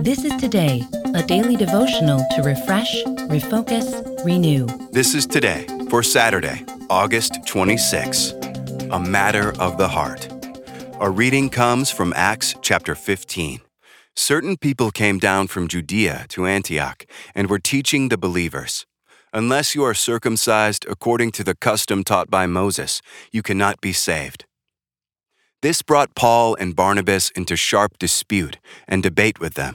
This is Today, a daily devotional to refresh, refocus, renew. This is today for Saturday, August 26. A matter of the heart. Our reading comes from Acts chapter 15. Certain people came down from Judea to Antioch and were teaching the believers. Unless you are circumcised according to the custom taught by Moses, you cannot be saved. This brought Paul and Barnabas into sharp dispute and debate with them.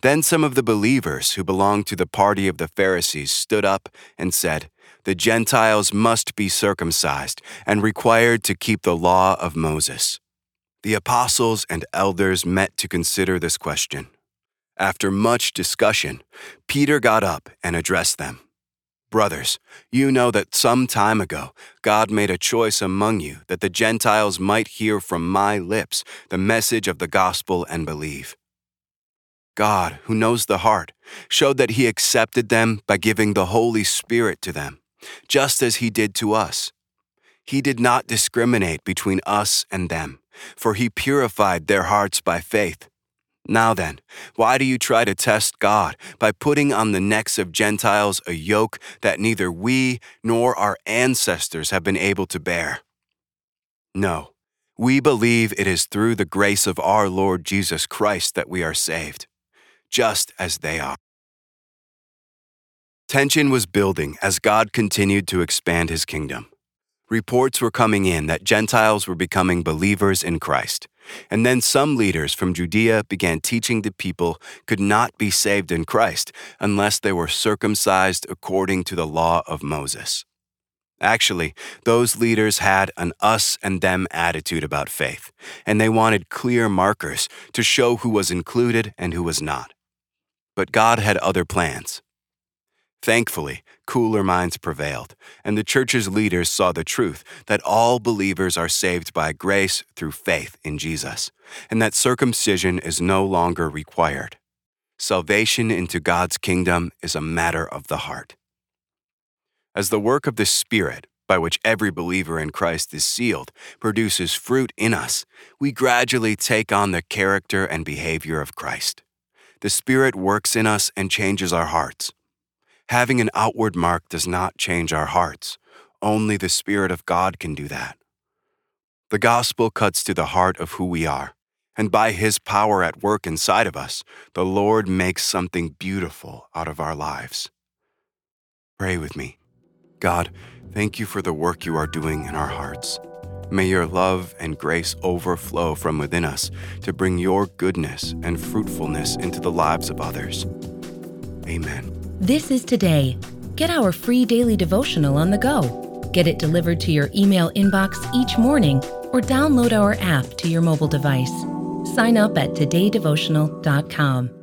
Then some of the believers who belonged to the party of the Pharisees stood up and said, The Gentiles must be circumcised and required to keep the law of Moses. The apostles and elders met to consider this question. After much discussion, Peter got up and addressed them. Brothers, you know that some time ago God made a choice among you that the Gentiles might hear from my lips the message of the gospel and believe. God, who knows the heart, showed that He accepted them by giving the Holy Spirit to them, just as He did to us. He did not discriminate between us and them, for He purified their hearts by faith. Now then, why do you try to test God by putting on the necks of Gentiles a yoke that neither we nor our ancestors have been able to bear? No, we believe it is through the grace of our Lord Jesus Christ that we are saved just as they are. Tension was building as God continued to expand his kingdom. Reports were coming in that Gentiles were becoming believers in Christ, and then some leaders from Judea began teaching the people could not be saved in Christ unless they were circumcised according to the law of Moses. Actually, those leaders had an us and them attitude about faith, and they wanted clear markers to show who was included and who was not but God had other plans. Thankfully, cooler minds prevailed, and the church's leaders saw the truth that all believers are saved by grace through faith in Jesus, and that circumcision is no longer required. Salvation into God's kingdom is a matter of the heart. As the work of the Spirit, by which every believer in Christ is sealed, produces fruit in us, we gradually take on the character and behavior of Christ the Spirit works in us and changes our hearts. Having an outward mark does not change our hearts. Only the Spirit of God can do that. The gospel cuts to the heart of who we are, and by His power at work inside of us, the Lord makes something beautiful out of our lives. Pray with me. God, thank you for the work you are doing in our hearts. May your love and grace overflow from within us to bring your goodness and fruitfulness into the lives of others. Amen. This is Today. Get our free daily devotional on the go. Get it delivered to your email inbox each morning or download our app to your mobile device. Sign up at todaydevotional.com.